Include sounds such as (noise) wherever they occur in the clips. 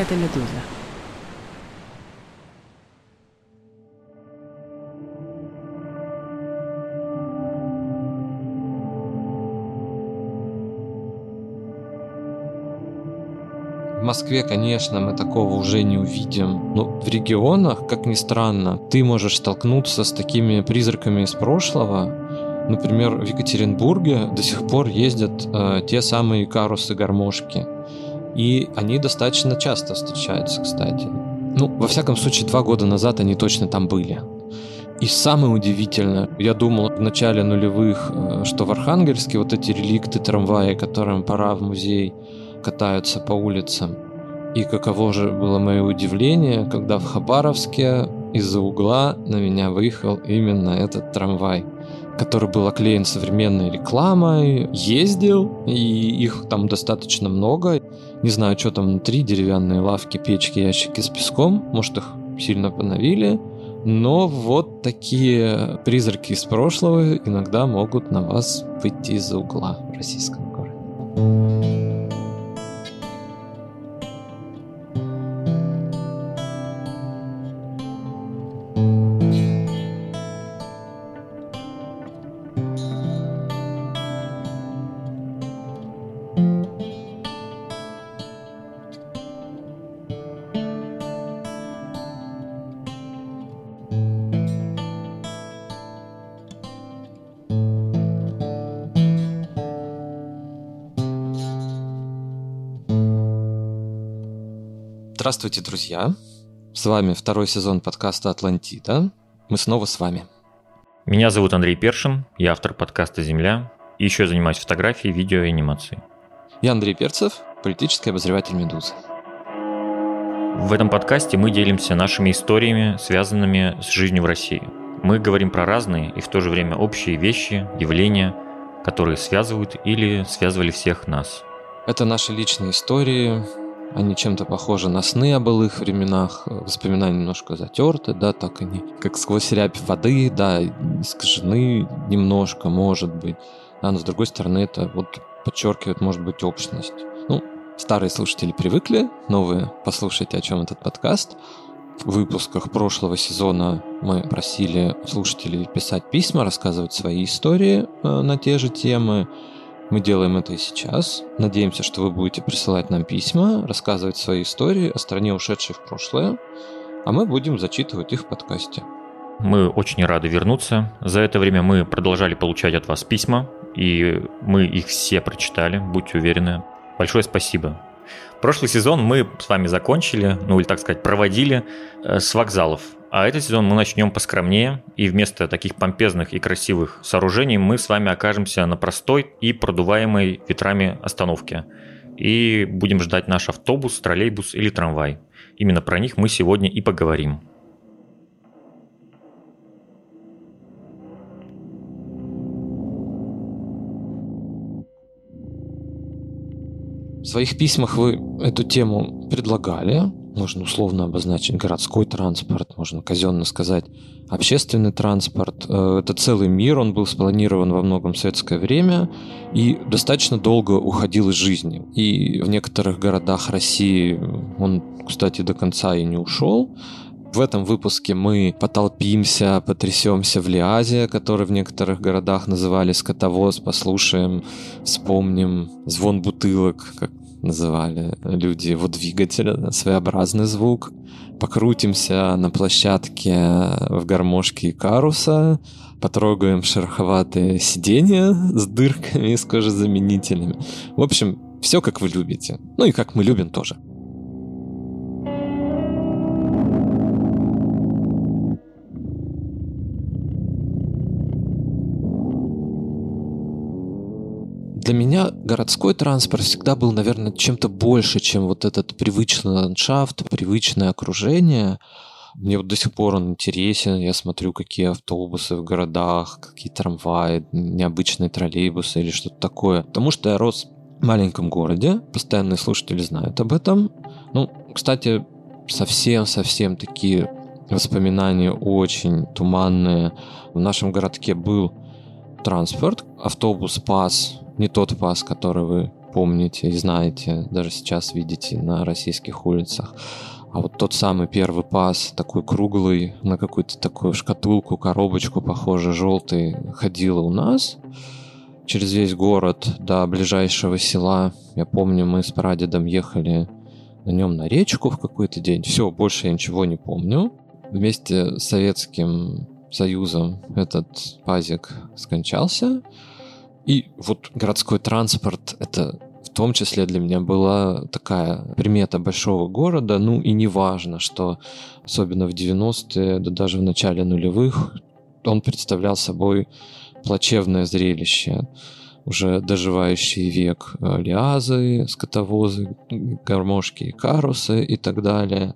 это «Медуза». В Москве, конечно, мы такого уже не увидим. Но в регионах, как ни странно, ты можешь столкнуться с такими призраками из прошлого. Например, в Екатеринбурге до сих пор ездят э, те самые карусы-гармошки. И они достаточно часто встречаются, кстати. Ну, во всяком случае, два года назад они точно там были. И самое удивительное, я думал в начале нулевых, э, что в Архангельске вот эти реликты трамвая, которым пора в музей, катаются по улицам. И каково же было мое удивление, когда в Хабаровске из-за угла на меня выехал именно этот трамвай, который был оклеен современной рекламой, ездил, и их там достаточно много. Не знаю, что там внутри, деревянные лавки, печки, ящики с песком, может их сильно поновили, но вот такие призраки из прошлого иногда могут на вас выйти из-за угла в российском городе. Здравствуйте, друзья! С вами второй сезон подкаста «Атлантида». Мы снова с вами. Меня зовут Андрей Першин, я автор подкаста «Земля» и еще занимаюсь фотографией, видео и анимацией. Я Андрей Перцев, политический обозреватель «Медузы». В этом подкасте мы делимся нашими историями, связанными с жизнью в России. Мы говорим про разные и в то же время общие вещи, явления, которые связывают или связывали всех нас. Это наши личные истории, они чем-то похожи на сны о былых временах, воспоминания немножко затерты, да, так они, как сквозь рябь воды, да, искажены немножко, может быть. А но с другой стороны, это вот подчеркивает, может быть, общность. Ну, старые слушатели привыкли, новые послушайте, о чем этот подкаст. В выпусках прошлого сезона мы просили слушателей писать письма, рассказывать свои истории э, на те же темы. Мы делаем это и сейчас. Надеемся, что вы будете присылать нам письма, рассказывать свои истории о стране, ушедшей в прошлое, а мы будем зачитывать их в подкасте. Мы очень рады вернуться. За это время мы продолжали получать от вас письма, и мы их все прочитали, будьте уверены. Большое спасибо. Прошлый сезон мы с вами закончили, ну или так сказать, проводили э, с вокзалов. А этот сезон мы начнем поскромнее, и вместо таких помпезных и красивых сооружений мы с вами окажемся на простой и продуваемой ветрами остановке. И будем ждать наш автобус, троллейбус или трамвай. Именно про них мы сегодня и поговорим. Своих письмах вы эту тему предлагали, можно условно обозначить городской транспорт, можно казенно сказать общественный транспорт. Э, это целый мир, он был спланирован во многом в советское время и достаточно долго уходил из жизни. И в некоторых городах России он, кстати, до конца и не ушел. В этом выпуске мы потолпимся, потрясемся в Лиазе, который в некоторых городах называли скотовоз, послушаем, вспомним звон бутылок, как называли люди его двигателя, своеобразный звук. Покрутимся на площадке в гармошке каруса, потрогаем шероховатые сиденья с дырками и с кожезаменителями. В общем, все как вы любите. Ну и как мы любим тоже. Для меня городской транспорт всегда был, наверное, чем-то больше, чем вот этот привычный ландшафт, привычное окружение. Мне вот до сих пор он интересен. Я смотрю, какие автобусы в городах, какие трамваи, необычные троллейбусы или что-то такое. Потому что я рос в маленьком городе. Постоянные слушатели знают об этом. Ну, кстати, совсем-совсем такие воспоминания очень туманные. В нашем городке был транспорт, автобус, пас, не тот пас, который вы помните и знаете, даже сейчас видите на российских улицах. А вот тот самый первый пас, такой круглый, на какую-то такую шкатулку, коробочку, похоже, желтый, ходил у нас через весь город до ближайшего села. Я помню, мы с прадедом ехали на нем на речку в какой-то день. Все, больше я ничего не помню. Вместе с Советским Союзом этот пазик скончался. И вот городской транспорт — это в том числе для меня была такая примета большого города. Ну и не важно, что особенно в 90-е, да даже в начале нулевых, он представлял собой плачевное зрелище уже доживающий век э, лиазы, скотовозы, гармошки карусы и так далее.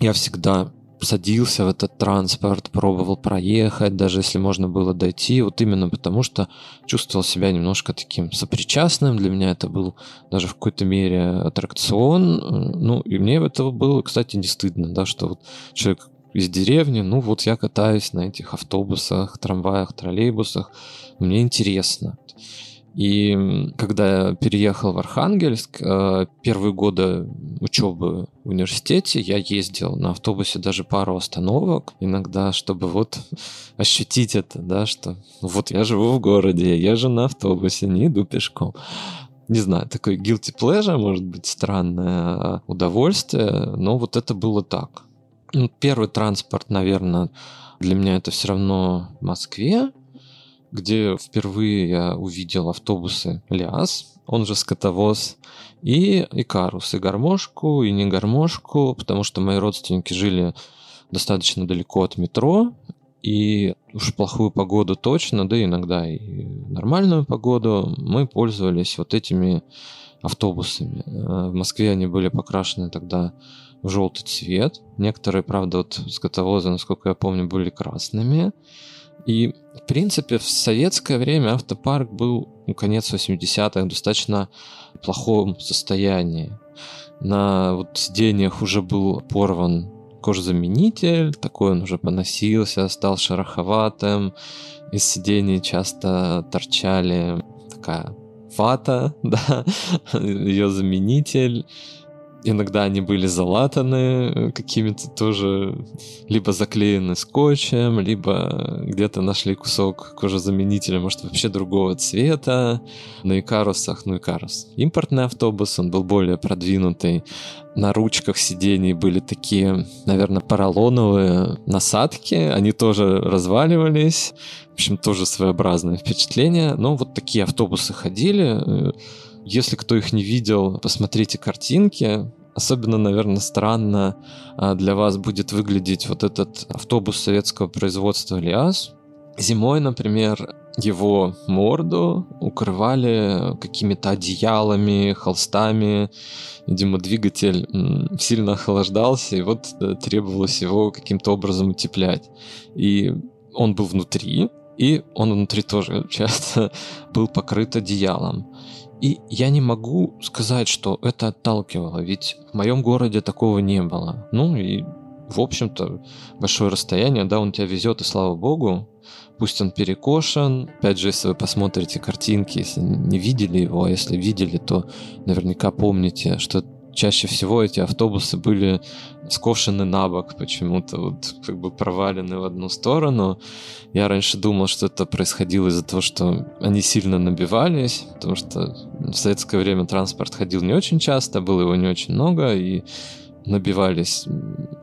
Я всегда садился в этот транспорт, пробовал проехать, даже если можно было дойти, вот именно потому что чувствовал себя немножко таким сопричастным. Для меня это был даже в какой-то мере аттракцион. Ну, и мне этого было, кстати, не стыдно, да, что вот человек из деревни, ну вот я катаюсь на этих автобусах, трамваях, троллейбусах, мне интересно. И когда я переехал в Архангельск, э, первые годы учебы в университете я ездил на автобусе даже пару остановок иногда, чтобы вот (laughs) ощутить это, да, что вот я живу в городе, я езжу на автобусе, не иду пешком. Не знаю, такой guilty pleasure, может быть, странное удовольствие, но вот это было так. Ну, первый транспорт, наверное, для меня это все равно в Москве, где впервые я увидел автобусы Лиас, он же скотовоз, и Икарус, и гармошку, и не гармошку, потому что мои родственники жили достаточно далеко от метро, и уж плохую погоду точно, да иногда и нормальную погоду, мы пользовались вот этими автобусами. Э, в Москве они были покрашены тогда в желтый цвет. Некоторые, правда, вот скотовозы, насколько я помню, были красными. И, в принципе, в советское время автопарк был, ну, конец 80-х, достаточно плохом состоянии. На вот сиденьях уже был порван кожзаменитель, такой он уже поносился, стал шероховатым, из сидений часто торчали такая вата, (laughs) да, ее заменитель, Иногда они были залатаны э, какими-то тоже, либо заклеены скотчем, либо где-то нашли кусок кожезаменителя, может, вообще другого цвета. На Икарусах, ну Икарус, импортный автобус, он был более продвинутый. На ручках сидений были такие, наверное, поролоновые насадки, они тоже разваливались. В общем, тоже своеобразное впечатление. Но вот такие автобусы ходили, если кто их не видел, посмотрите картинки. Особенно, наверное, странно а, для вас будет выглядеть вот этот автобус советского производства ЛиАЗ. Зимой, например, его морду укрывали какими-то одеялами, холстами. Видимо, двигатель сильно охлаждался, и вот э, требовалось его каким-то образом утеплять. И он был внутри, и он внутри тоже часто (laughs) был покрыт одеялом. И я не могу сказать, что это отталкивало, ведь в моем городе такого не было. Ну и, в общем-то, большое расстояние, да, он тебя везет, и слава богу, пусть он перекошен. Опять же, если вы посмотрите картинки, если не видели его, а если видели, то наверняка помните, что чаще всего эти автобусы были скошены на бок почему-то, вот как бы провалены в одну сторону. Я раньше думал, что это происходило из-за того, что они сильно набивались, потому что в советское время транспорт ходил не очень часто, было его не очень много, и набивались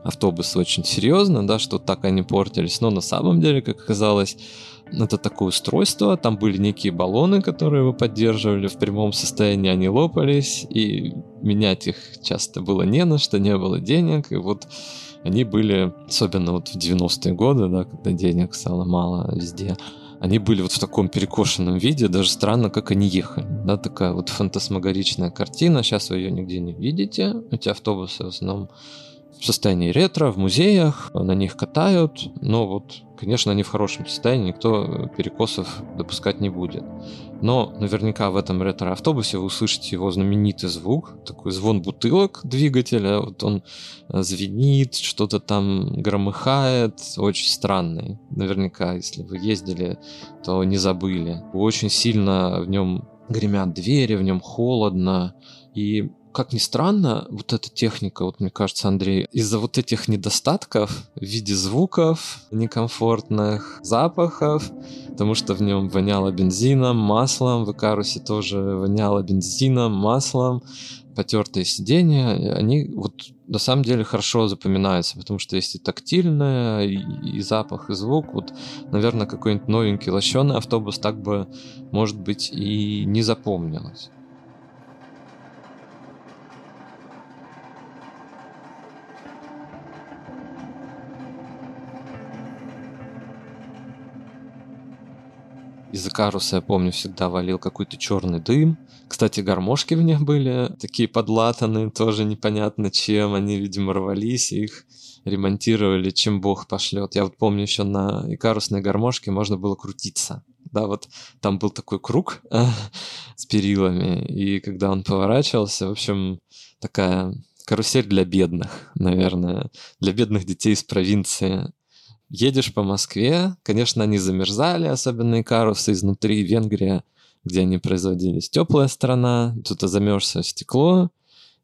автобусы очень серьезно, да, что так они портились. Но на самом деле, как оказалось, это такое устройство, там были некие баллоны, которые вы поддерживали в прямом состоянии, они лопались, и менять их часто было не на что, не было денег, и вот они были, особенно вот в 90-е годы, да, когда денег стало мало везде, они были вот в таком перекошенном виде, даже странно, как они ехали. Да, такая вот фантасмагоричная картина, сейчас вы ее нигде не видите, эти автобусы в основном в состоянии ретро, в музеях, на них катают, но вот, конечно, они в хорошем состоянии, никто перекосов допускать не будет. Но наверняка в этом ретро-автобусе вы услышите его знаменитый звук, такой звон бутылок двигателя, вот он э, звенит, что-то там громыхает, очень странный. Наверняка, если вы ездили, то не забыли. Очень сильно в нем гремят двери, в нем холодно. И как ни странно, вот эта техника, вот мне кажется, Андрей, из-за вот этих недостатков в виде звуков некомфортных, запахов, потому что в нем воняло бензином, маслом, в Икарусе тоже воняло бензином, маслом, потертые сиденья, они вот на самом деле хорошо запоминаются, потому что есть и тактильное, и, и запах, и звук. Вот, наверное, какой-нибудь новенький лощеный автобус так бы, может быть, и не запомнилось. Из Икаруса, я помню, всегда валил какой-то черный дым. Кстати, гармошки в них были такие подлатанные, тоже непонятно чем. Они, видимо, рвались, их ремонтировали, чем бог пошлет. Я вот помню еще на икарусной гармошке можно было крутиться. Да, вот там был такой круг (laughs) с перилами, и когда он поворачивался, в общем, такая карусель для бедных, наверное, для бедных детей из провинции едешь по Москве, конечно, они замерзали, особенно Икарусы изнутри, Венгрия, где они производились. Теплая страна, тут замерзшее стекло,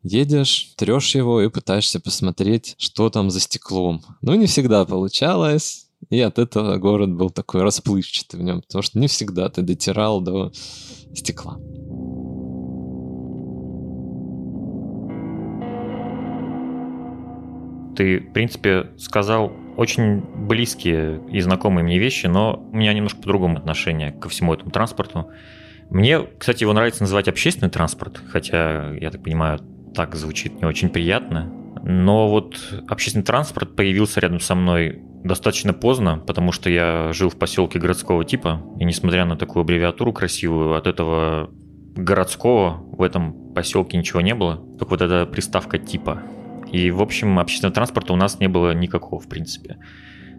едешь, трешь его и пытаешься посмотреть, что там за стеклом. Ну, не всегда получалось, и от этого город был такой расплывчатый в нем, потому что не всегда ты дотирал до стекла. Ты, в принципе, сказал очень близкие и знакомые мне вещи, но у меня немножко по-другому отношение ко всему этому транспорту. Мне, кстати, его нравится называть общественный транспорт, хотя, я так понимаю, так звучит не очень приятно. Но вот общественный транспорт появился рядом со мной достаточно поздно, потому что я жил в поселке городского типа, и несмотря на такую аббревиатуру красивую, от этого городского в этом поселке ничего не было, только вот эта приставка типа. И, в общем, общественного транспорта у нас не было никакого, в принципе.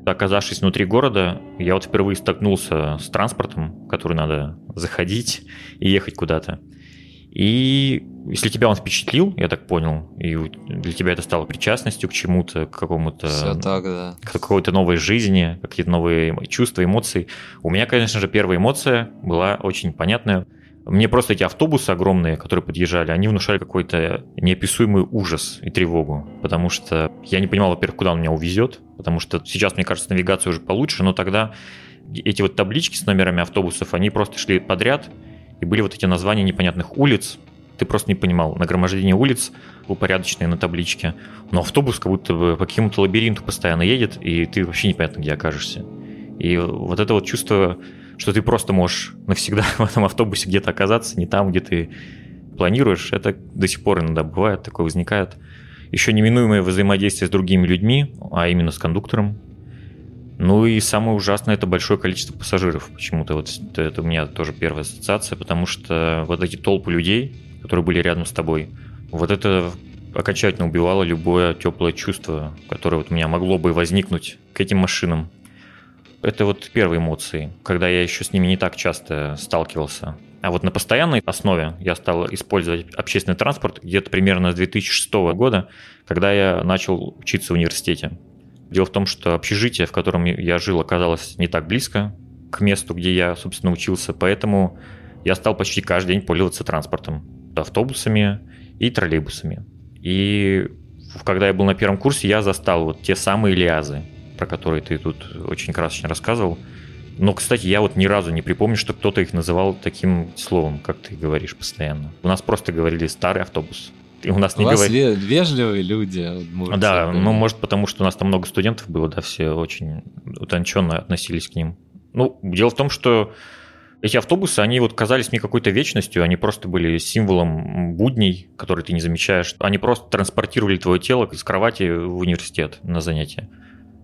Оказавшись внутри города, я вот впервые столкнулся с транспортом, который надо заходить и ехать куда-то. И если тебя он впечатлил, я так понял, и для тебя это стало причастностью к чему-то, к какому-то... Так, да. К какой-то новой жизни, какие-то новые чувства, эмоции. У меня, конечно же, первая эмоция была очень понятная. Мне просто эти автобусы огромные, которые подъезжали, они внушали какой-то неописуемый ужас и тревогу, потому что я не понимал, во-первых, куда он меня увезет, потому что сейчас, мне кажется, навигация уже получше, но тогда эти вот таблички с номерами автобусов, они просто шли подряд, и были вот эти названия непонятных улиц, ты просто не понимал, нагромождение улиц упорядоченные на табличке, но автобус как будто бы по какому-то лабиринту постоянно едет, и ты вообще непонятно, где окажешься. И вот это вот чувство что ты просто можешь навсегда (laughs) в этом автобусе где-то оказаться, не там, где ты планируешь. Это до сих пор иногда бывает, такое возникает. Еще неминуемое взаимодействие с другими людьми, а именно с кондуктором. Ну и самое ужасное это большое количество пассажиров. Почему-то вот это у меня тоже первая ассоциация, потому что вот эти толпы людей, которые были рядом с тобой, вот это окончательно убивало любое теплое чувство, которое вот у меня могло бы возникнуть к этим машинам. Это вот первые эмоции, когда я еще с ними не так часто сталкивался. А вот на постоянной основе я стал использовать общественный транспорт где-то примерно с 2006 года, когда я начал учиться в университете. Дело в том, что общежитие, в котором я жил, оказалось не так близко к месту, где я, собственно, учился, поэтому я стал почти каждый день пользоваться транспортом, автобусами и троллейбусами. И когда я был на первом курсе, я застал вот те самые лиазы, про которые ты тут очень красочно рассказывал. Но, кстати, я вот ни разу не припомню, что кто-то их называл таким словом, как ты говоришь постоянно. У нас просто говорили «старый автобус». И у нас у не говорили... вежливые люди. Да, ну, может, потому что у нас там много студентов было, да, все очень утонченно относились к ним. Ну, дело в том, что эти автобусы, они вот казались мне какой-то вечностью, они просто были символом будней, который ты не замечаешь. Они просто транспортировали твое тело из кровати в университет на занятия.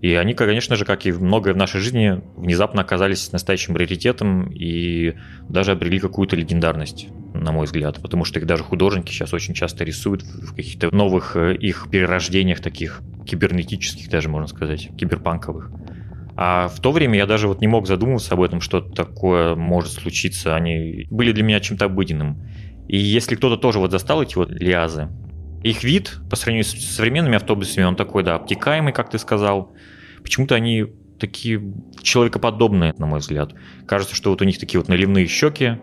И они, конечно же, как и многое в нашей жизни, внезапно оказались настоящим раритетом и даже обрели какую-то легендарность, на мой взгляд. Потому что их даже художники сейчас очень часто рисуют в каких-то новых э, их перерождениях, таких кибернетических даже, можно сказать, киберпанковых. А в то время я даже вот не мог задумываться об этом, что такое может случиться. Они были для меня чем-то обыденным. И если кто-то тоже вот застал эти вот лиазы, их вид по сравнению с современными автобусами, он такой, да, обтекаемый, как ты сказал. Почему-то они такие человекоподобные, на мой взгляд. Кажется, что вот у них такие вот наливные щеки,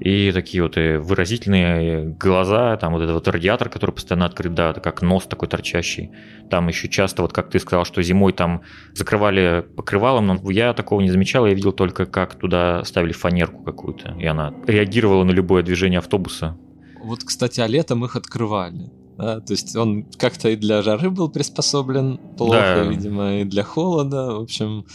И такие вот э, выразительные глаза, там вот этот вот радиатор, который постоянно открыт, да, как нос такой торчащий. Там еще часто, вот как ты сказал, что зимой там закрывали покрывалом, но я такого не замечал, я видел только, как туда ставили фанерку какую-то, и она реагировала на любое движение автобуса. Вот, кстати, а летом их открывали. Да, то есть он как-то и для жары был приспособлен плохо, да. видимо, и для холода. В общем,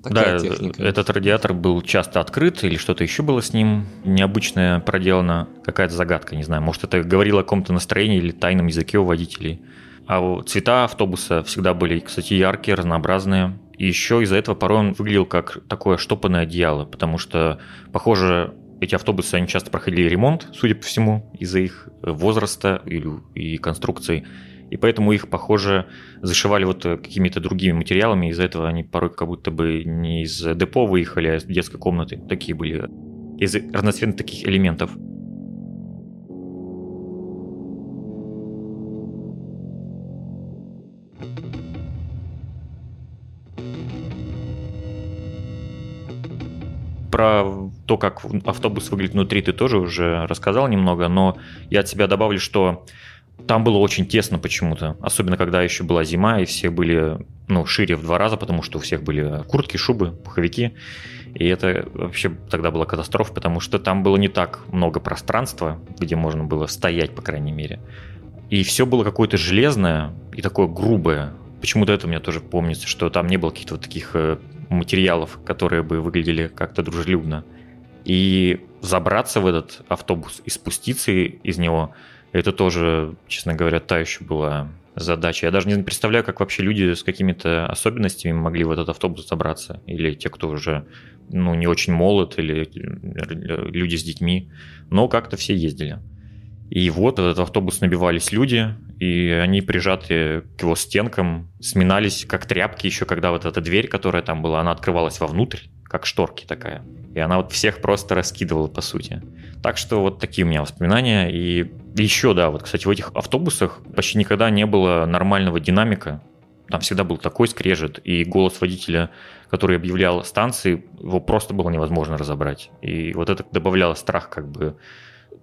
Такая да, техника. этот радиатор был часто открыт или что-то еще было с ним необычное проделано, какая-то загадка, не знаю, может это говорило о каком-то настроении или тайном языке у водителей. А цвета автобуса всегда были, кстати, яркие, разнообразные. И еще из-за этого порой он выглядел как такое штопанное одеяло, потому что, похоже, эти автобусы, они часто проходили ремонт, судя по всему, из-за их возраста и, конструкции и поэтому их, похоже, зашивали вот э, какими-то другими материалами, из-за этого они порой как будто бы не из депо выехали, а из детской комнаты. Такие были, из разноцветных таких элементов. Про то, как автобус выглядит внутри, ты тоже уже рассказал немного, но я от себя добавлю, что там было очень тесно почему-то, особенно когда еще была зима, и все были ну, шире в два раза, потому что у всех были куртки, шубы, пуховики. И это вообще тогда была катастрофа, потому что там было не так много пространства, где можно было стоять, по крайней мере. И все было какое-то железное и такое грубое. Почему-то это меня тоже помнится, что там не было каких-то вот таких э, материалов, которые бы выглядели как-то дружелюбно. И забраться в этот автобус и спуститься из него – это тоже, честно говоря, та еще была задача. Я даже не представляю, как вообще люди с какими-то особенностями могли в этот автобус забраться. Или те, кто уже ну, не очень молод, или люди с детьми. Но как-то все ездили. И вот этот автобус набивались люди, и они прижаты к его стенкам, сминались как тряпки еще, когда вот эта дверь, которая там была, она открывалась вовнутрь, как шторки такая. И она вот всех просто раскидывала, по сути. Так что вот такие у меня воспоминания. И еще, да, вот, кстати, в этих автобусах почти никогда не было нормального динамика. Там всегда был такой скрежет, и голос водителя, который объявлял станции, его просто было невозможно разобрать. И вот это добавляло страх как бы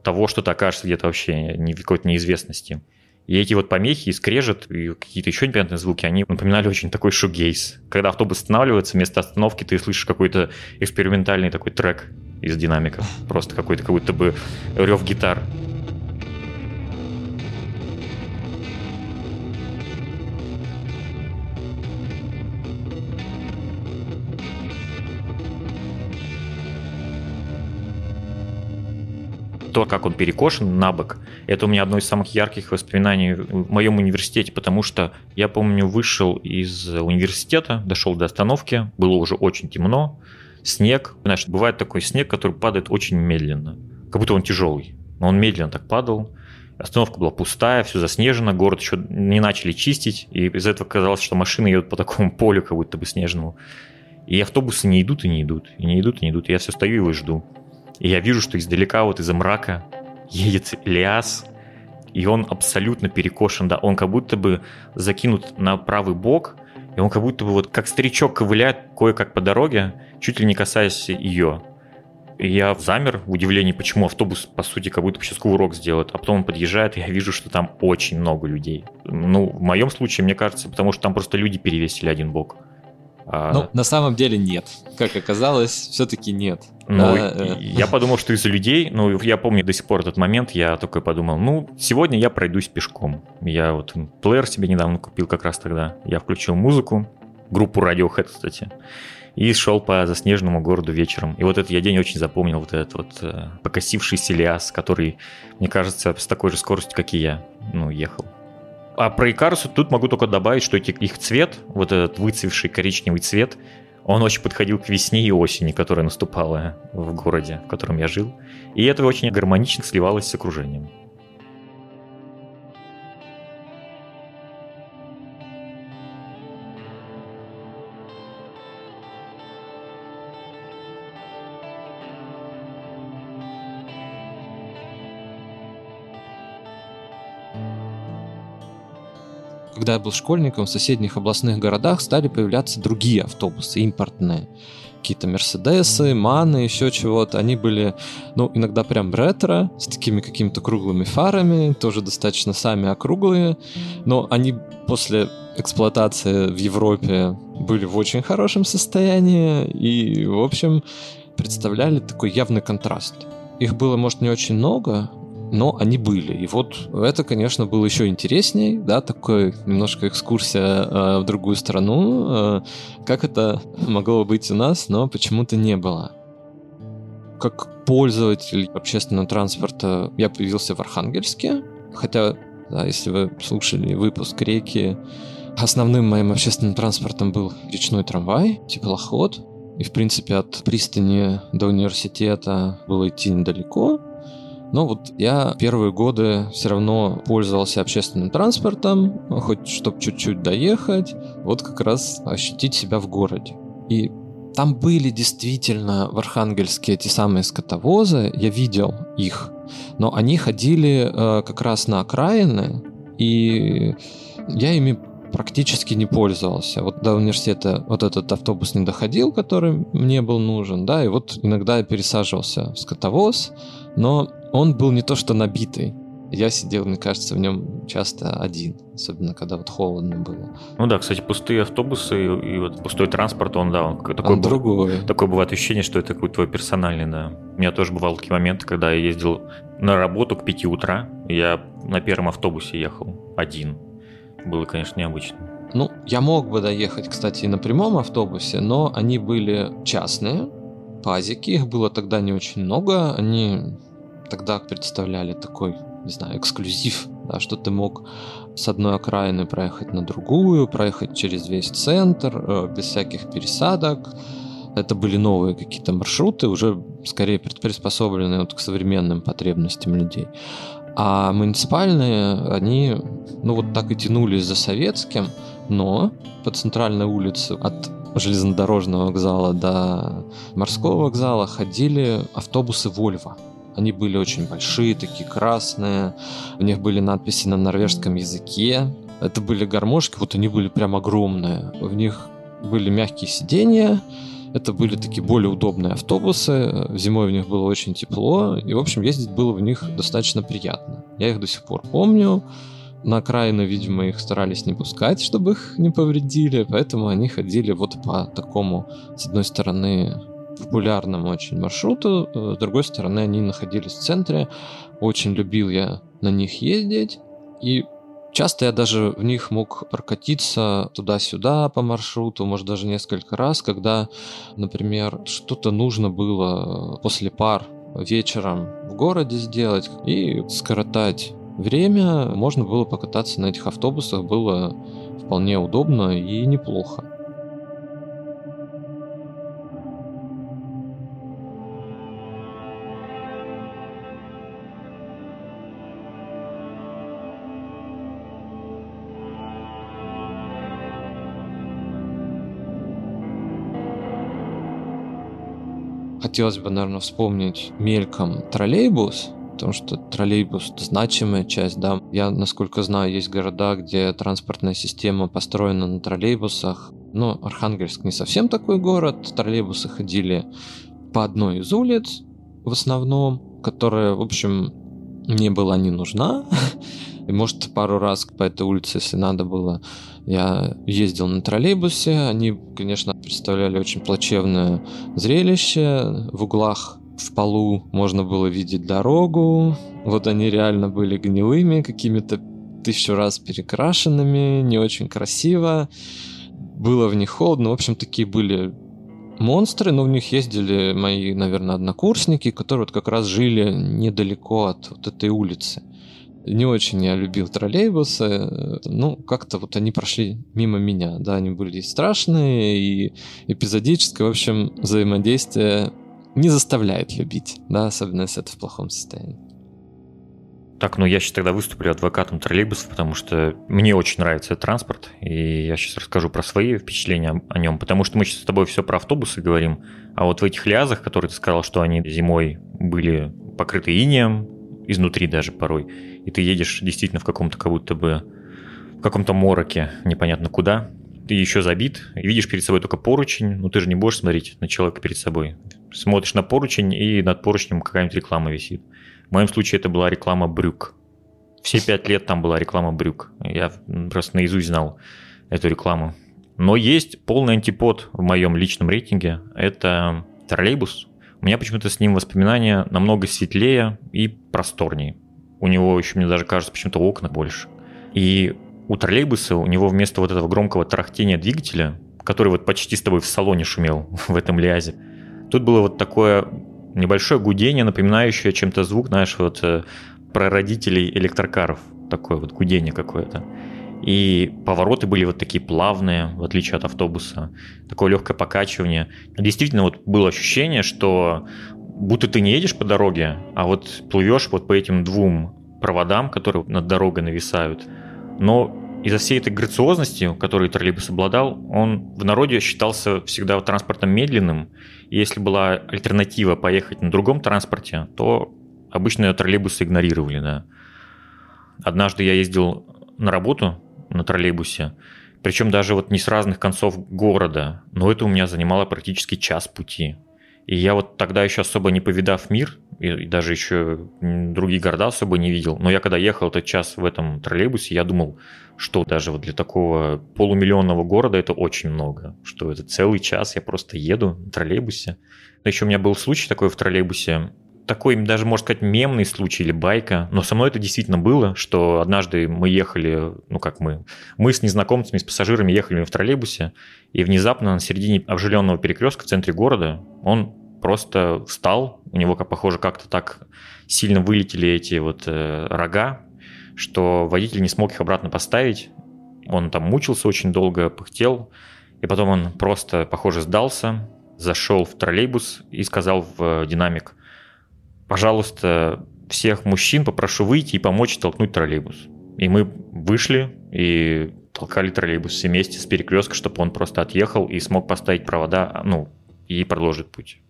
того, что ты окажешься где-то вообще не в какой-то неизвестности. И эти вот помехи и скрежет, и какие-то еще непонятные звуки, они напоминали очень такой шугейс. Когда автобус останавливается, вместо остановки ты слышишь какой-то экспериментальный такой трек из динамиков. Просто какой-то как будто бы рев гитар. То, как он перекошен на бок, это у меня одно из самых ярких воспоминаний в моем университете, потому что я помню, вышел из университета, дошел до остановки, было уже очень темно, снег. Значит, бывает такой снег, который падает очень медленно, как будто он тяжелый. Но он медленно так падал. Остановка была пустая, все заснежено, город еще не начали чистить, и из этого казалось, что машины едут по такому (laughs) полю, как будто бы снежному. И автобусы не идут и не идут, и не идут и не идут. И я все стою и жду. И я вижу, что издалека, вот из-за мрака, едет Лиас, и он абсолютно перекошен, да, он как будто бы закинут на правый бок, и он как будто бы вот как старичок ковыляет кое-как по дороге, чуть ли не касаясь ее. И я замер в удивлении, почему автобус, по сути, как будто бы сейчас кувырок сделает. А потом он подъезжает, и я вижу, что там очень много людей. Ну, в моем случае, мне кажется, потому что там просто люди перевесили один бок. А... Ну, на самом деле нет. Как оказалось, все-таки нет. Ну, да, э. я подумал, что из-за людей, ну, я помню до сих пор этот момент, я такой подумал, ну, сегодня я пройдусь пешком. Я вот плеер себе недавно купил как раз тогда. Я включил музыку, группу Radiohead, кстати, и шел по заснеженному городу вечером. И вот этот я день очень запомнил, вот этот вот э, покосившийся лиас, который, мне кажется, с такой же скоростью, как и я, ну, ехал. А про Икарусу тут могу только добавить, что их цвет, вот этот выцвевший коричневый цвет, он очень подходил к весне и осени, которая наступала в городе, в котором я жил. И это очень гармонично сливалось с окружением. Когда я был школьником, в соседних областных городах стали появляться другие автобусы, импортные. какие-то Мерседесы, Маны, еще чего-то. Они были, ну, иногда прям ретро, с такими какими-то круглыми фарами, тоже достаточно сами округлые, но они после эксплуатации в Европе были в очень хорошем состоянии и, в общем, представляли такой явный контраст. Их было, может, не очень много, но они были. И вот это, конечно, было еще интересней, да, такой немножко экскурсия э, в другую страну, э, как это могло быть у нас, но почему-то не было. Как пользователь общественного транспорта я появился в Архангельске, хотя, да, если вы слушали выпуск «Реки», основным моим общественным транспортом был речной трамвай, теплоход, и, в принципе, от пристани до университета было идти недалеко, но вот я первые годы все равно пользовался общественным транспортом, хоть чтобы чуть-чуть доехать, вот как раз ощутить себя в городе. И там были действительно в Архангельске эти самые скотовозы, я видел их, но они ходили э, как раз на окраины, и я ими практически не пользовался. Вот до университета вот этот автобус не доходил, который мне был нужен, да, и вот иногда я пересаживался в скотовоз, но он был не то что набитый. Я сидел, мне кажется, в нем часто один, особенно когда вот холодно было. Ну да, кстати, пустые автобусы и, и вот пустой транспорт, он, да, он такой, он другой. такое бывает ощущение, что это какой-то твой персональный, да. У меня тоже бывал такие моменты, когда я ездил на работу к 5 утра, я на первом автобусе ехал один. Было, конечно, необычно. Ну, я мог бы доехать, кстати, и на прямом автобусе, но они были частные, пазики, их было тогда не очень много, они тогда представляли такой, не знаю, эксклюзив, да, что ты мог с одной окраины проехать на другую, проехать через весь центр, э, без всяких пересадок. Это были новые какие-то маршруты, уже скорее приспособленные вот к современным потребностям людей. А муниципальные, они, ну вот так и тянулись за советским, но по центральной улице от железнодорожного вокзала до морского вокзала ходили автобусы Вольво. Они были очень большие, такие красные. У них были надписи на норвежском языке. Это были гармошки, вот они были прям огромные. В них были мягкие сиденья. Это были такие более удобные автобусы. Зимой в них было очень тепло. И, в общем, ездить было в них достаточно приятно. Я их до сих пор помню. На окраины, видимо, их старались не пускать, чтобы их не повредили, поэтому они ходили вот по такому, с одной стороны, популярному очень маршруту. Э, с другой стороны, они находились в центре. Очень любил я на них ездить. И часто я даже в них мог прокатиться туда-сюда по маршруту, может даже несколько раз, когда, например, что-то нужно было после пар вечером в городе сделать и скоротать время, можно было покататься на этих автобусах, было вполне удобно и неплохо. хотелось бы, наверное, вспомнить мельком троллейбус, потому что троллейбус — значимая часть, да. Я, насколько знаю, есть города, где транспортная система построена на троллейбусах. Но Архангельск не совсем такой город. Троллейбусы ходили по одной из улиц в основном, которая, в общем, мне была не нужна. (laughs) И может пару раз по этой улице, если надо было, я ездил на троллейбусе. Они, конечно, представляли очень плачевное зрелище. В углах в полу можно было видеть дорогу. Вот они реально были гнилыми, какими-то тысячу раз перекрашенными, не очень красиво. Было в них холодно. В общем, такие были монстры, но в них ездили мои, наверное, однокурсники, которые вот как раз жили недалеко от вот этой улицы. Не очень я любил троллейбусы. Ну, как-то вот они прошли мимо меня. Да, они были страшные, и эпизодическое, в общем, взаимодействие не заставляет любить, да, особенно если это в плохом состоянии. Так, ну я сейчас тогда выступлю адвокатом троллейбусов, потому что мне очень нравится этот транспорт, и я сейчас расскажу про свои впечатления о нем, потому что мы сейчас с тобой все про автобусы говорим, а вот в этих лязах, которые ты сказал, что они зимой были покрыты инеем, изнутри даже порой, и ты едешь действительно в каком-то как будто бы в каком-то мороке, непонятно куда, ты еще забит, видишь перед собой только поручень, ну ты же не будешь смотреть на человека перед собой. Смотришь на поручень, и над поручнем какая-нибудь реклама висит. В моем случае это была реклама брюк. Все пять лет там была реклама брюк. Я просто наизусть знал эту рекламу. Но есть полный антипод в моем личном рейтинге. Это троллейбус. У меня почему-то с ним воспоминания намного светлее и просторнее. У него еще, мне даже кажется, почему-то окна больше. И у троллейбуса, у него вместо вот этого громкого тарахтения двигателя, который вот почти с тобой в салоне шумел (laughs) в этом лязе, тут было вот такое небольшое гудение, напоминающее чем-то звук, знаешь, вот э, про родителей электрокаров. Такое вот гудение какое-то. И повороты были вот такие плавные, в отличие от автобуса. Такое легкое покачивание. Действительно, вот было ощущение, что будто ты не едешь по дороге, а вот плывешь вот по этим двум проводам, которые над дорогой нависают. Но из-за всей этой грациозности, которой троллейбус обладал, он в народе считался всегда транспортом медленным. И если была альтернатива поехать на другом транспорте, то обычно троллейбусы игнорировали. Да. Однажды я ездил на работу на троллейбусе, причем даже вот не с разных концов города, но это у меня занимало практически час пути. И я вот тогда еще особо не повидав мир, и даже еще другие города особо не видел, но я когда ехал этот час в этом троллейбусе, я думал, что даже вот для такого полумиллионного города это очень много, что это целый час я просто еду на троллейбусе. Но еще у меня был случай такой в троллейбусе, такой даже, можно сказать, мемный случай или байка, но со мной это действительно было, что однажды мы ехали, ну как мы, мы с незнакомцами, с пассажирами ехали в троллейбусе, и внезапно на середине обжеленного перекрестка в центре города он просто встал, у него, похоже, как-то так сильно вылетели эти вот э, рога, что водитель не смог их обратно поставить, он там мучился очень долго, пыхтел, и потом он просто, похоже, сдался, зашел в троллейбус и сказал в динамик – пожалуйста, всех мужчин попрошу выйти и помочь толкнуть троллейбус. И мы вышли и толкали троллейбус все вместе с перекрестка, чтобы он просто отъехал и смог поставить провода, ну, и продолжить путь.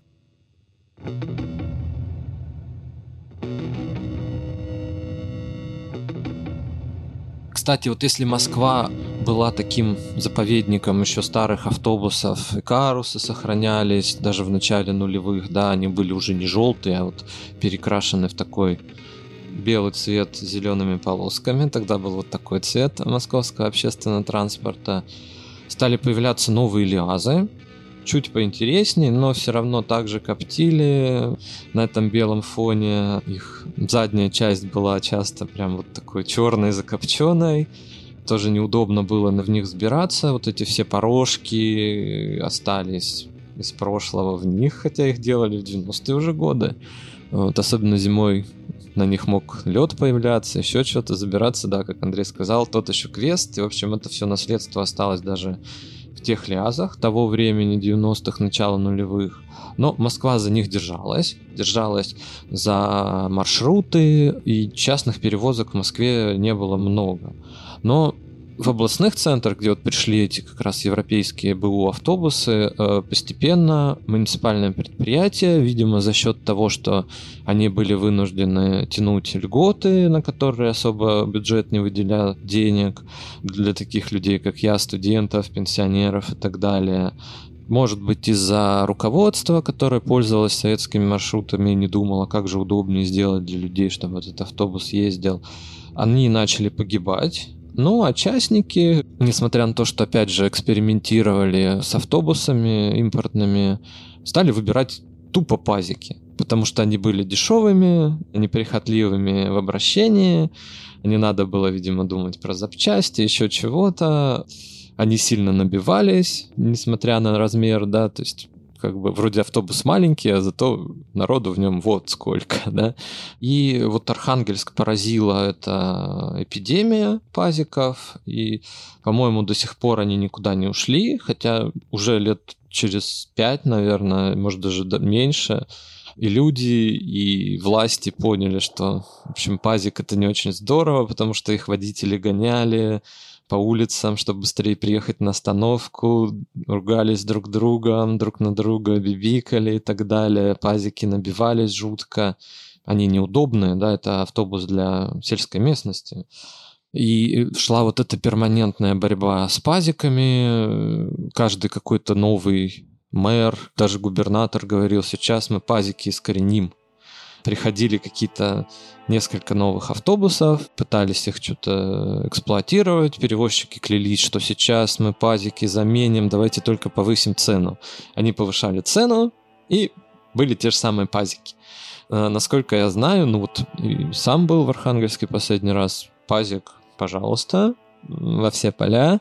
Кстати, вот если Москва была таким заповедником еще старых автобусов, и карусы сохранялись даже в начале нулевых, да, они были уже не желтые, а вот перекрашены в такой белый цвет с зелеными полосками. Тогда был вот такой цвет московского общественного транспорта. Стали появляться новые лиазы, чуть поинтереснее, но все равно также коптили на этом белом фоне. Их задняя часть была часто прям вот такой черной, закопченной. Тоже неудобно было в них взбираться. Вот эти все порожки остались из прошлого в них, хотя их делали в 90-е уже годы. Вот, особенно зимой на них мог лед появляться, еще что-то забираться, да, как Андрей сказал, тот еще квест, и, в общем, это все наследство осталось даже тех лязах того времени, 90-х, начала нулевых. Но Москва за них держалась, держалась за маршруты, и частных перевозок в Москве не было много. Но в областных центрах, где вот пришли эти как раз европейские БУ автобусы, э, постепенно муниципальные предприятия, видимо, за счет того, что они были вынуждены тянуть льготы, на которые особо бюджет не выделял денег для таких людей, как я, студентов, пенсионеров и так далее, может быть, из-за руководства, которое пользовалось советскими маршрутами и не думало, как же удобнее сделать для людей, чтобы этот автобус ездил, они начали погибать ну, а частники, несмотря на то, что, опять же, экспериментировали с автобусами импортными, стали выбирать тупо пазики, потому что они были дешевыми, неприхотливыми в обращении, не надо было, видимо, думать про запчасти, еще чего-то. Они сильно набивались, несмотря на размер, да, то есть как бы вроде автобус маленький, а зато народу в нем вот сколько, (laughs) да. И вот Архангельск поразила эта эпидемия пазиков, и, по-моему, до сих пор они никуда не ушли, хотя уже лет через пять, наверное, может даже меньше, и люди, и власти поняли, что, в общем, пазик это не очень здорово, потому что их водители гоняли, по улицам, чтобы быстрее приехать на остановку, ругались друг другом, друг на друга бибикали и так далее, пазики набивались жутко. Они неудобные, да, это автобус для сельской местности. И шла вот эта перманентная борьба с пазиками, каждый какой-то новый мэр, даже губернатор говорил, сейчас мы пазики искореним. Приходили какие-то несколько новых автобусов, пытались их что-то эксплуатировать, перевозчики клялись, что сейчас мы пазики заменим, давайте только повысим цену. Они повышали цену, и были те же самые пазики. Э, насколько я знаю, ну вот сам был в Архангельске последний раз, пазик, пожалуйста, во все поля,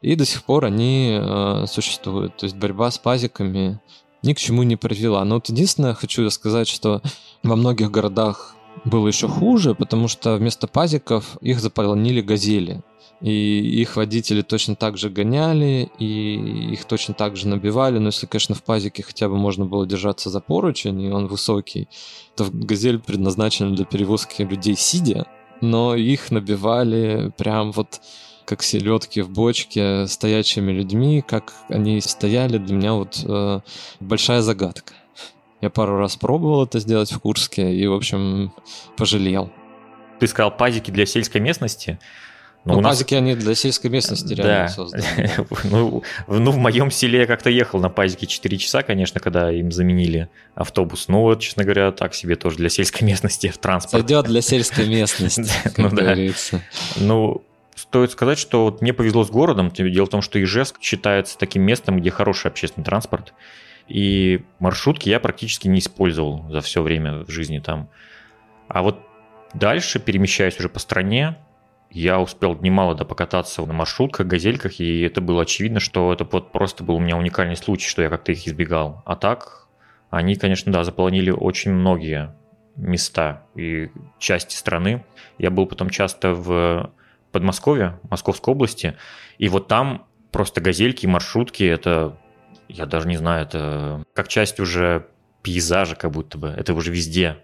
и до сих пор они э, существуют. То есть борьба с пазиками ни к чему не привела. Но вот единственное, хочу сказать, что во многих городах было еще хуже, потому что вместо пазиков их заполонили газели. И их водители точно так же гоняли, и их точно так же набивали. Но если, конечно, в пазике хотя бы можно было держаться за поручень, и он высокий, то газель предназначена для перевозки людей сидя, но их набивали прям вот как селедки в бочке стоячими людьми, как они стояли, для меня вот э, большая загадка. Я пару раз пробовал это сделать в Курске и, в общем, пожалел. Ты сказал пазики для сельской местности? Но ну, ну пазики нас... они для сельской местности реально да. (laughs) созданы. ну, ну, в моем селе я как-то ехал на пазике 4 часа, конечно, когда им заменили автобус. Ну, вот, честно говоря, так себе тоже для сельской (laughs) местности в транспорт. Сойдет для сельской местности, (laughs) ну, да. Ну, Стоит сказать, что вот мне повезло с городом. Дело в том, что Ижевск считается таким местом, где хороший общественный транспорт. И маршрутки я практически не использовал за все время в жизни там. А вот дальше, перемещаясь уже по стране, я успел немало да покататься на маршрутках, газельках, и это было очевидно, что это вот просто был у меня уникальный случай, что я как-то их избегал. А так, они, конечно, да, заполонили очень многие места и части страны. Я был потом часто в Подмосковье, Московской области, и вот там просто газельки, маршрутки, это, я даже не знаю, это как часть уже пейзажа как будто бы, это уже везде.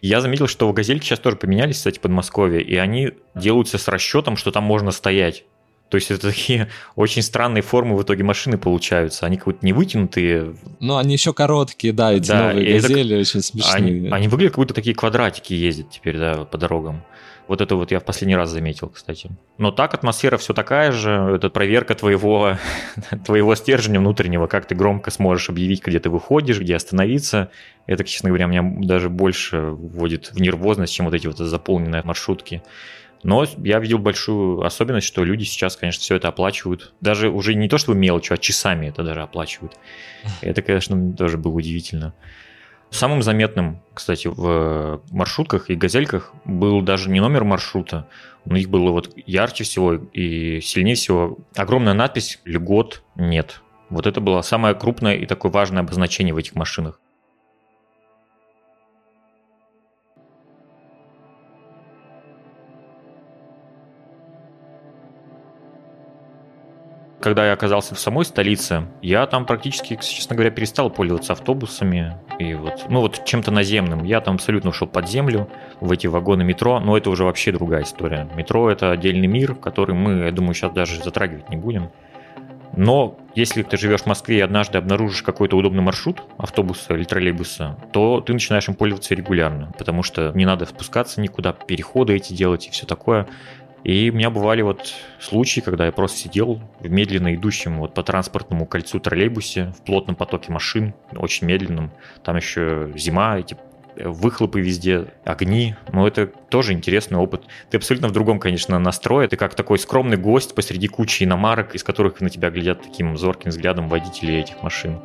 Я заметил, что газельки сейчас тоже поменялись, кстати, Подмосковье, и они делаются с расчетом, что там можно стоять. То есть это такие (laughs) очень странные формы в итоге машины получаются. Они как будто не вытянутые. Ну, они еще короткие, да, эти да, новые газели это... очень смешные. Они, они выглядят как будто такие квадратики ездят теперь, да, по дорогам. Вот это вот я в последний раз заметил, кстати. Но так атмосфера все такая же. Это проверка твоего, (laughs) твоего стержня внутреннего, как ты громко сможешь объявить, где ты выходишь, где остановиться. Это, честно говоря, меня даже больше вводит в нервозность, чем вот эти вот заполненные маршрутки. Но я видел большую особенность, что люди сейчас, конечно, все это оплачивают. Даже уже не то чтобы мелочью, а часами это даже оплачивают. (laughs) Это, конечно, тоже было удивительно. Самым заметным, кстати, в маршрутках и газельках был даже не номер маршрута, но их было вот ярче всего и сильнее всего огромная надпись «Льгот нет». Вот это было самое крупное и такое важное обозначение в этих машинах. Когда я оказался в самой столице, я там практически, честно говоря, перестал пользоваться автобусами и вот, ну вот чем-то наземным. Я там абсолютно ушел под землю в эти вагоны метро, но это уже вообще другая история. Метро это отдельный мир, который мы, я думаю, сейчас даже затрагивать не будем. Но если ты живешь в Москве и однажды обнаружишь какой-то удобный маршрут автобуса или троллейбуса, то ты начинаешь им пользоваться регулярно, потому что не надо спускаться никуда, переходы эти делать и все такое. И у меня бывали вот случаи, когда я просто сидел в медленно идущем вот по транспортному кольцу троллейбусе, в плотном потоке машин, очень медленном. Там еще зима, эти выхлопы везде, огни. Но это тоже интересный опыт. Ты абсолютно в другом, конечно, настрое. Ты как такой скромный гость посреди кучи иномарок, из которых на тебя глядят таким зорким взглядом водители этих машин.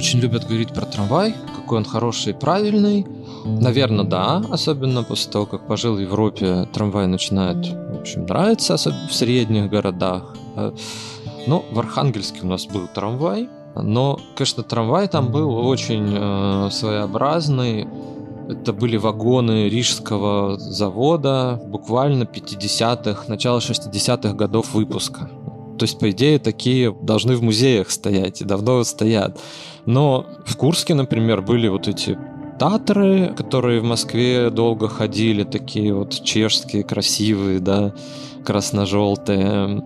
Очень любят говорить про трамвай, какой он хороший и правильный. Наверное, да, особенно после того, как пожил в Европе, трамвай начинает, в общем, нравиться, особенно в средних городах. Э, но в Архангельске у нас был трамвай, но, конечно, трамвай там был очень э, своеобразный. Это были вагоны Рижского завода, буквально 50-х, начало 60-х годов выпуска. То есть, по идее, такие должны в музеях стоять, и давно стоят. Но в Курске, например, были вот эти Татры, которые в Москве долго ходили, такие вот чешские, красивые, да, красно-желтые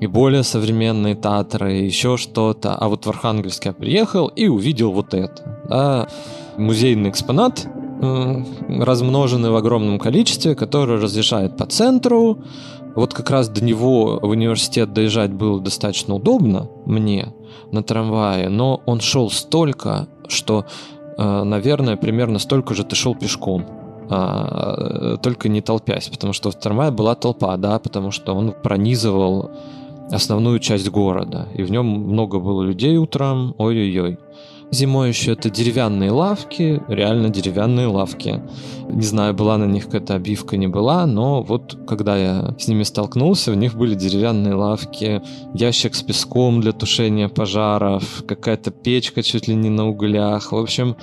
и более современные Татры, еще что-то. А вот в Архангельск я приехал и увидел вот это. Да, музейный экспонат, размноженный в огромном количестве, который разъезжает по центру. Вот как раз до него в университет доезжать было достаточно удобно мне на трамвае, но он шел столько, что, э, наверное, примерно столько же ты шел пешком а, только не толпясь, потому что в трамвае была толпа, да, потому что он пронизывал основную часть города, и в нем много было людей утром, ой-ой-ой. Зимой еще это деревянные лавки, реально деревянные лавки. Не знаю, была на них какая-то обивка, не была, но вот когда я с ними столкнулся, в них были деревянные лавки, ящик с песком для тушения пожаров, какая-то печка чуть ли не на углях. В общем,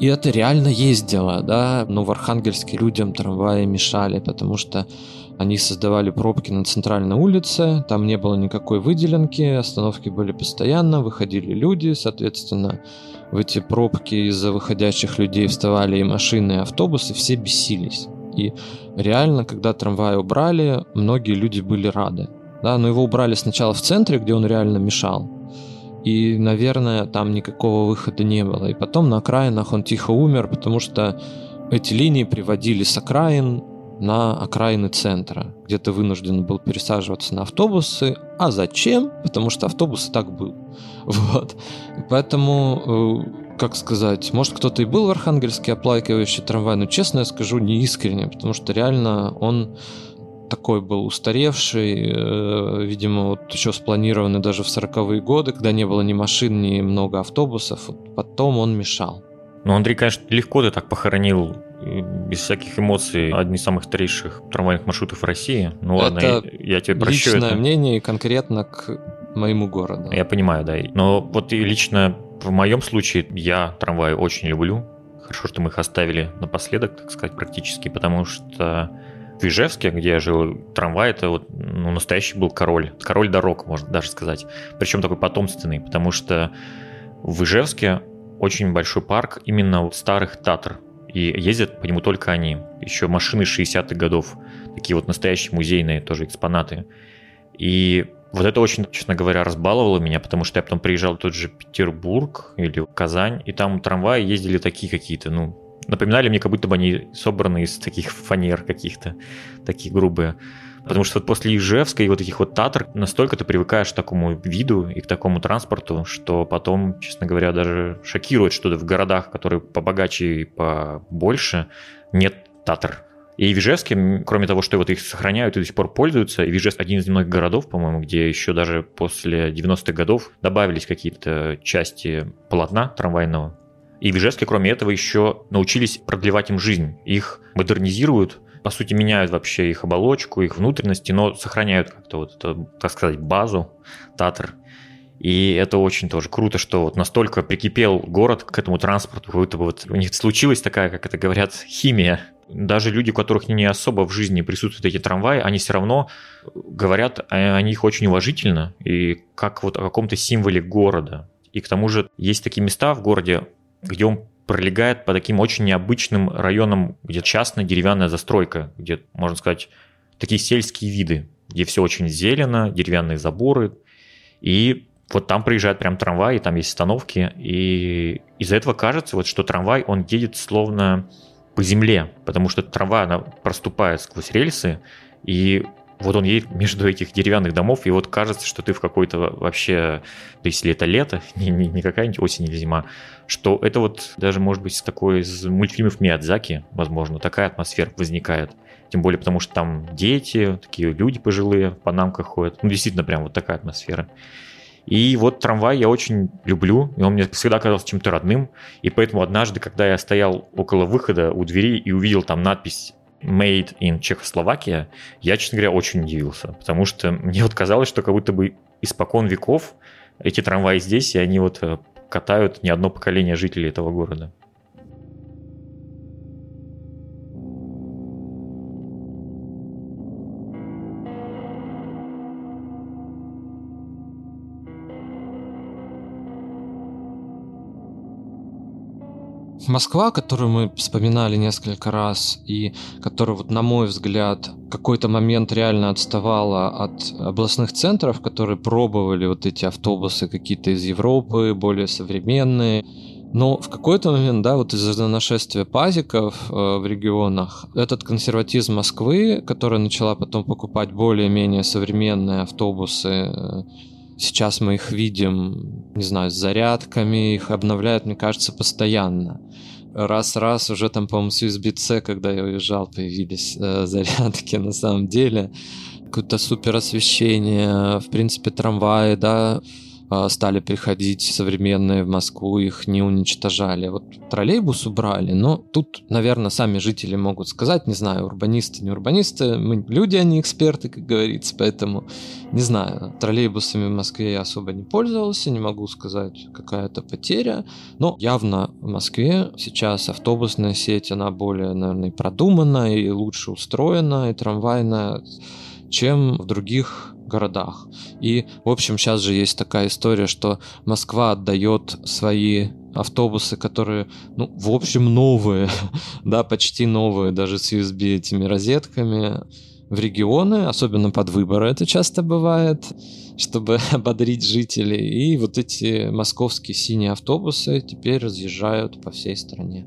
и это реально ездило, да, но в Архангельске людям трамваи мешали, потому что они создавали пробки на центральной улице, там не было никакой выделенки, остановки были постоянно, выходили люди, соответственно, в эти пробки из-за выходящих людей вставали и машины, и автобусы, все бесились. И реально, когда трамвай убрали, многие люди были рады. Да, но его убрали сначала в центре, где он реально мешал. И, наверное, там никакого выхода не было. И потом на окраинах он тихо умер, потому что эти линии приводили с окраин на окраины центра, где ты вынужден был пересаживаться на автобусы. А зачем? Потому что автобус и так был. (laughs) Вот. Поэтому, э, как сказать, может кто-то и был в Архангельске оплакивающий трамвай, но честно я скажу, не искренне, потому что реально он такой был устаревший, э, видимо, вот еще спланированный даже в 40-е годы, когда не было ни машин, ни много автобусов. Потом он мешал. Ну, Андрей, конечно, легко ты так похоронил без всяких эмоций одни из самых старейших трамвайных маршрутов России. Ну ладно, это я, я тебе прощу личное это. мнение конкретно к моему городу. Я понимаю, да. Но вот и лично в моем случае я трамваи очень люблю. Хорошо, что мы их оставили напоследок, так сказать, практически, потому что в Ижевске, где я жил, трамвай это вот ну, настоящий был король. Король дорог, можно даже сказать. Причем такой потомственный, потому что в Ижевске очень большой парк именно вот старых Татр. И ездят по нему только они. Еще машины 60-х годов. Такие вот настоящие музейные тоже экспонаты. И вот это очень, честно говоря, разбаловало меня, потому что я потом приезжал в тот же Петербург или Казань, и там трамваи ездили такие какие-то, ну, напоминали мне, как будто бы они собраны из таких фанер каких-то, такие грубые. Потому что вот после Ижевска и вот этих вот Татр настолько ты привыкаешь к такому виду и к такому транспорту, что потом, честно говоря, даже шокирует, что в городах, которые побогаче и побольше, нет Татр. И в Ижевске, кроме того, что вот их сохраняют и до сих пор пользуются, и Ижевск один из немногих городов, по-моему, где еще даже после 90-х годов добавились какие-то части полотна трамвайного, и в Ижевске, кроме этого, еще научились продлевать им жизнь. Их модернизируют, по сути, меняют вообще их оболочку, их внутренности, но сохраняют как-то вот, это, так сказать, базу Татар. И это очень тоже круто, что вот настолько прикипел город к этому транспорту, как будто бы вот у них случилась такая, как это говорят, химия. Даже люди, у которых не особо в жизни присутствуют эти трамваи, они все равно говорят о них очень уважительно и как вот о каком-то символе города. И к тому же есть такие места в городе, где он пролегает по таким очень необычным районам, где частная деревянная застройка, где, можно сказать, такие сельские виды, где все очень зелено, деревянные заборы. И вот там приезжает прям трамвай, и там есть остановки, и из-за этого кажется, вот, что трамвай, он едет словно по земле, потому что трамвай, она проступает сквозь рельсы, и вот он едет между этих деревянных домов, и вот кажется, что ты в какой-то вообще, если это лето, (laughs) не, не, не какая-нибудь осень или зима, что это вот даже, может быть, такой из мультфильмов Миядзаки, возможно, такая атмосфера возникает. Тем более, потому что там дети, такие люди пожилые, по намках ходят. Ну, действительно, прям вот такая атмосфера. И вот трамвай я очень люблю, и он мне всегда казался чем-то родным. И поэтому однажды, когда я стоял около выхода у двери и увидел там надпись Made in Чехословакия, я, честно говоря, очень удивился, потому что мне вот казалось, что как будто бы испокон веков эти трамваи здесь, и они вот э, катают не одно поколение жителей этого города. Москва, которую мы вспоминали несколько раз, и которая, вот, на мой взгляд, какой-то момент реально отставала от областных центров, которые пробовали вот эти автобусы какие-то из Европы, более современные. Но в какой-то момент, да, вот из-за нашествия пазиков э, в регионах, этот консерватизм Москвы, которая начала потом покупать более-менее современные автобусы, э, Сейчас мы их видим, не знаю, с зарядками, их обновляют, мне кажется, постоянно. Раз-раз уже там, по-моему, с USB-C, когда я уезжал, появились э, (laughs) зарядки на самом деле. Какое-то супер освещение, в принципе, трамваи, да, стали приходить современные в Москву, их не уничтожали. Вот троллейбус убрали, но тут, наверное, сами жители могут сказать, не знаю, урбанисты, не урбанисты, мы люди, а не эксперты, как говорится, поэтому не знаю, троллейбусами в Москве я особо не пользовался, не могу сказать, какая-то потеря, но явно в Москве сейчас автобусная сеть, она более, наверное, продумана и лучше устроена, и трамвайная, чем в других городах. И, в общем, сейчас же есть такая история, что Москва отдает свои автобусы, которые, ну, в общем, новые, (laughs) да, почти новые, даже с USB этими розетками, в регионы, особенно под выборы это часто бывает, чтобы (laughs) ободрить жителей. И вот эти московские синие автобусы теперь разъезжают по всей стране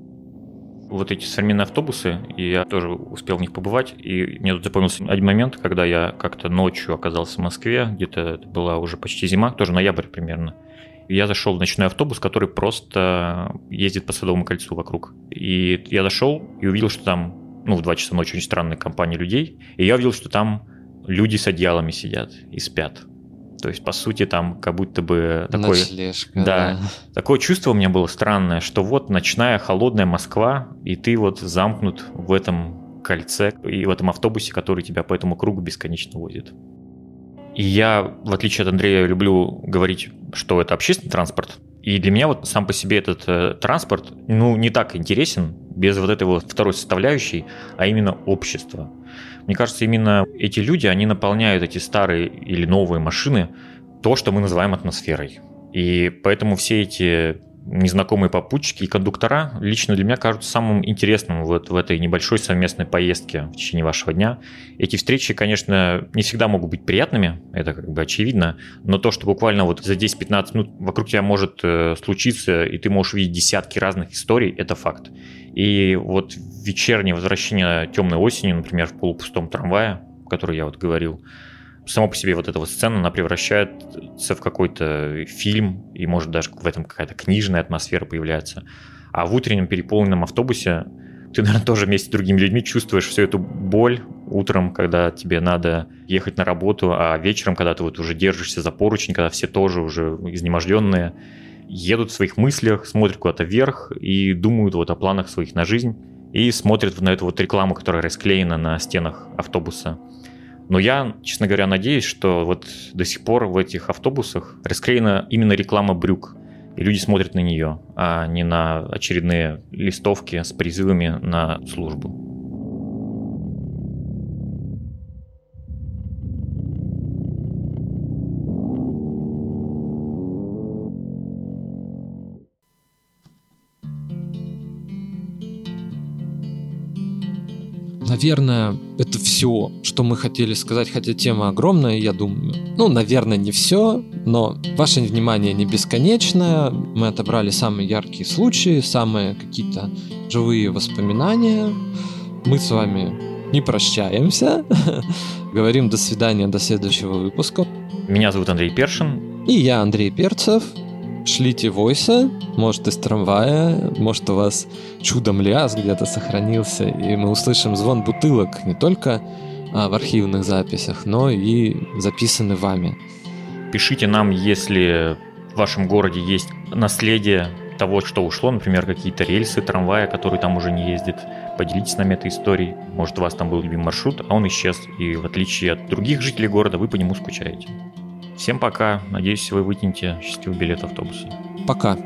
вот эти современные автобусы, и я тоже успел в них побывать, и мне тут запомнился один момент, когда я как-то ночью оказался в Москве, где-то была уже почти зима, тоже ноябрь примерно. Я зашел в ночной автобус, который просто ездит по Садовому кольцу вокруг. И я зашел и увидел, что там, ну, в 2 часа ночи очень странная компания людей, и я увидел, что там люди с одеялами сидят и спят. То есть, по сути, там как будто бы такое... Ночлежка, да, да. Такое чувство у меня было странное, что вот ночная холодная Москва, и ты вот замкнут в этом кольце и в этом автобусе, который тебя по этому кругу бесконечно возит. И я, в отличие от Андрея, люблю говорить, что это общественный транспорт. И для меня вот сам по себе этот э, транспорт, ну, не так интересен без вот этой вот второй составляющей, а именно общества. Мне кажется, именно эти люди, они наполняют эти старые или новые машины то, что мы называем атмосферой. И поэтому все эти незнакомые попутчики и кондуктора лично для меня кажутся самым интересным вот в этой небольшой совместной поездке в течение вашего дня. Эти встречи, конечно, не всегда могут быть приятными, это как бы очевидно, но то, что буквально вот за 10-15 минут вокруг тебя может э, случиться, и ты можешь видеть десятки разных историй, это факт. И вот вечернее возвращение темной осени, например, в полупустом трамвае, о котором я вот говорил, само по себе вот эта вот сцена, она превращается в какой-то фильм, и может даже в этом какая-то книжная атмосфера появляется. А в утреннем переполненном автобусе ты, наверное, тоже вместе с другими людьми чувствуешь всю эту боль утром, когда тебе надо ехать на работу, а вечером, когда ты вот уже держишься за поручень, когда все тоже уже изнеможденные, едут в своих мыслях, смотрят куда-то вверх и думают вот о планах своих на жизнь и смотрят на эту вот рекламу, которая расклеена на стенах автобуса. Но я, честно говоря, надеюсь, что вот до сих пор в этих автобусах расклеена именно реклама брюк. И люди смотрят на нее, а не на очередные листовки с призывами на службу. Наверное, это все, что мы хотели сказать, хотя тема огромная, я думаю. Ну, наверное, не все, но ваше внимание не бесконечное. Мы отобрали самые яркие случаи, самые какие-то живые воспоминания. Мы с вами не прощаемся. (laughs) Говорим до свидания, до следующего выпуска. Меня зовут Андрей Першин. И я Андрей Перцев шлите войсы, может из трамвая, может у вас чудом ляс где-то сохранился, и мы услышим звон бутылок не только а, в архивных записях, но и записаны вами. Пишите нам, если в вашем городе есть наследие того, что ушло, например, какие-то рельсы, трамвая, который там уже не ездит. Поделитесь с нами этой историей. Может, у вас там был любимый маршрут, а он исчез, и в отличие от других жителей города, вы по нему скучаете. Всем пока. Надеюсь, вы вытянете счастливый билет автобуса. Пока.